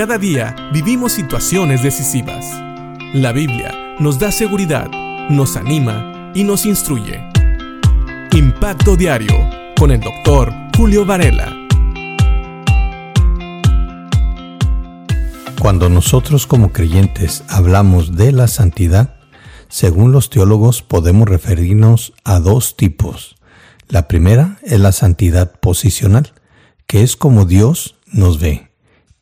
Cada día vivimos situaciones decisivas. La Biblia nos da seguridad, nos anima y nos instruye. Impacto Diario con el doctor Julio Varela. Cuando nosotros como creyentes hablamos de la santidad, según los teólogos podemos referirnos a dos tipos. La primera es la santidad posicional, que es como Dios nos ve.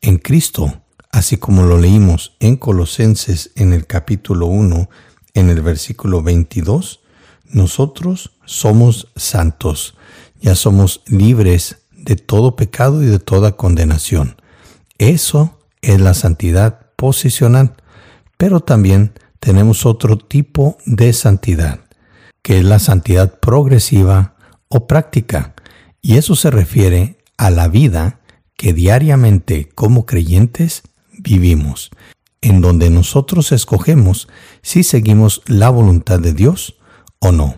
En Cristo, así como lo leímos en Colosenses en el capítulo 1, en el versículo 22, nosotros somos santos, ya somos libres de todo pecado y de toda condenación. Eso es la santidad posicional, pero también tenemos otro tipo de santidad, que es la santidad progresiva o práctica, y eso se refiere a la vida que diariamente como creyentes vivimos, en donde nosotros escogemos si seguimos la voluntad de Dios o no.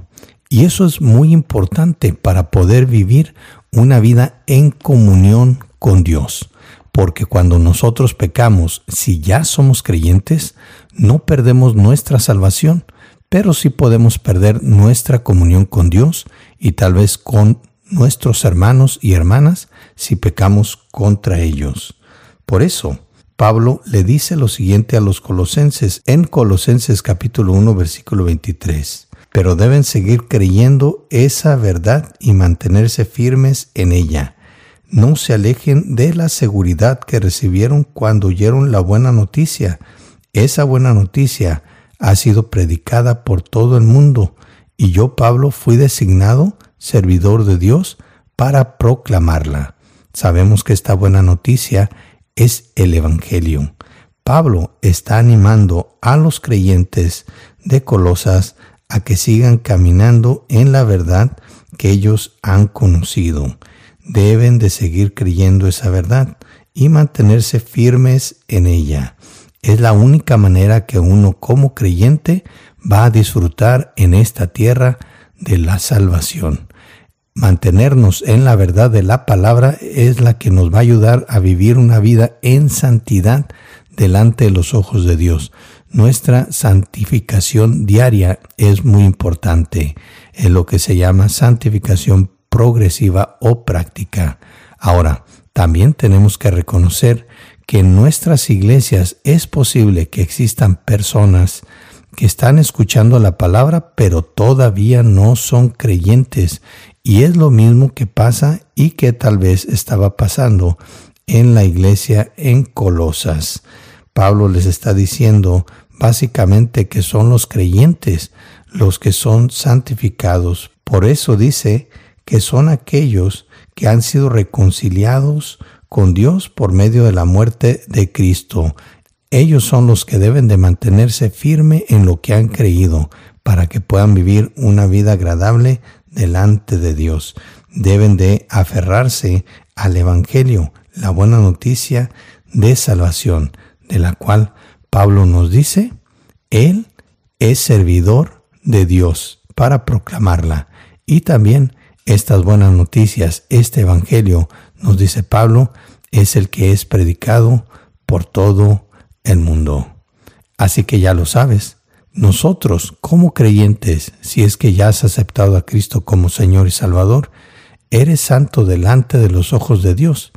Y eso es muy importante para poder vivir una vida en comunión con Dios porque cuando nosotros pecamos, si ya somos creyentes, no perdemos nuestra salvación, pero sí podemos perder nuestra comunión con Dios y tal vez con nuestros hermanos y hermanas si pecamos contra ellos. Por eso, Pablo le dice lo siguiente a los colosenses en Colosenses capítulo 1 versículo 23. Pero deben seguir creyendo esa verdad y mantenerse firmes en ella no se alejen de la seguridad que recibieron cuando oyeron la buena noticia. Esa buena noticia ha sido predicada por todo el mundo y yo, Pablo, fui designado servidor de Dios para proclamarla. Sabemos que esta buena noticia es el Evangelio. Pablo está animando a los creyentes de Colosas a que sigan caminando en la verdad que ellos han conocido deben de seguir creyendo esa verdad y mantenerse firmes en ella. Es la única manera que uno como creyente va a disfrutar en esta tierra de la salvación. Mantenernos en la verdad de la palabra es la que nos va a ayudar a vivir una vida en santidad delante de los ojos de Dios. Nuestra santificación diaria es muy importante. Es lo que se llama santificación progresiva o práctica. Ahora, también tenemos que reconocer que en nuestras iglesias es posible que existan personas que están escuchando la palabra pero todavía no son creyentes y es lo mismo que pasa y que tal vez estaba pasando en la iglesia en Colosas. Pablo les está diciendo básicamente que son los creyentes los que son santificados. Por eso dice que son aquellos que han sido reconciliados con Dios por medio de la muerte de Cristo. Ellos son los que deben de mantenerse firme en lo que han creído para que puedan vivir una vida agradable delante de Dios. Deben de aferrarse al Evangelio, la buena noticia de salvación, de la cual Pablo nos dice, Él es servidor de Dios para proclamarla y también estas buenas noticias, este Evangelio, nos dice Pablo, es el que es predicado por todo el mundo. Así que ya lo sabes, nosotros como creyentes, si es que ya has aceptado a Cristo como Señor y Salvador, eres santo delante de los ojos de Dios.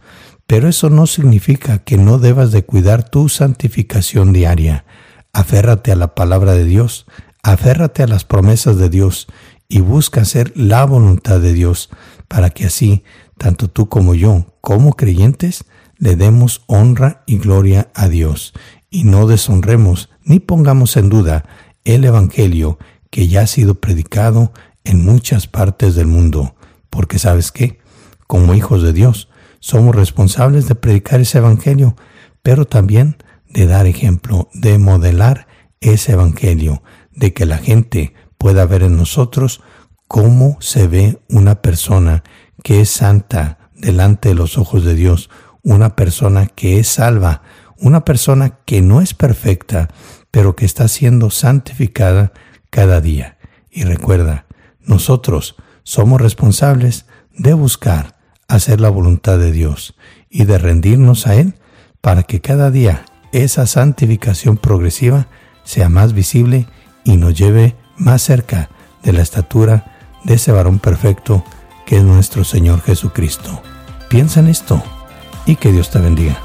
Pero eso no significa que no debas de cuidar tu santificación diaria. Aférrate a la palabra de Dios, aférrate a las promesas de Dios y busca hacer la voluntad de Dios para que así, tanto tú como yo, como creyentes, le demos honra y gloria a Dios y no deshonremos ni pongamos en duda el Evangelio que ya ha sido predicado en muchas partes del mundo, porque sabes qué, como hijos de Dios, somos responsables de predicar ese Evangelio, pero también de dar ejemplo, de modelar ese Evangelio, de que la gente pueda ver en nosotros cómo se ve una persona que es santa delante de los ojos de Dios, una persona que es salva, una persona que no es perfecta, pero que está siendo santificada cada día. Y recuerda, nosotros somos responsables de buscar hacer la voluntad de Dios y de rendirnos a Él para que cada día esa santificación progresiva sea más visible y nos lleve más cerca de la estatura de ese varón perfecto que es nuestro Señor Jesucristo. Piensa en esto y que Dios te bendiga.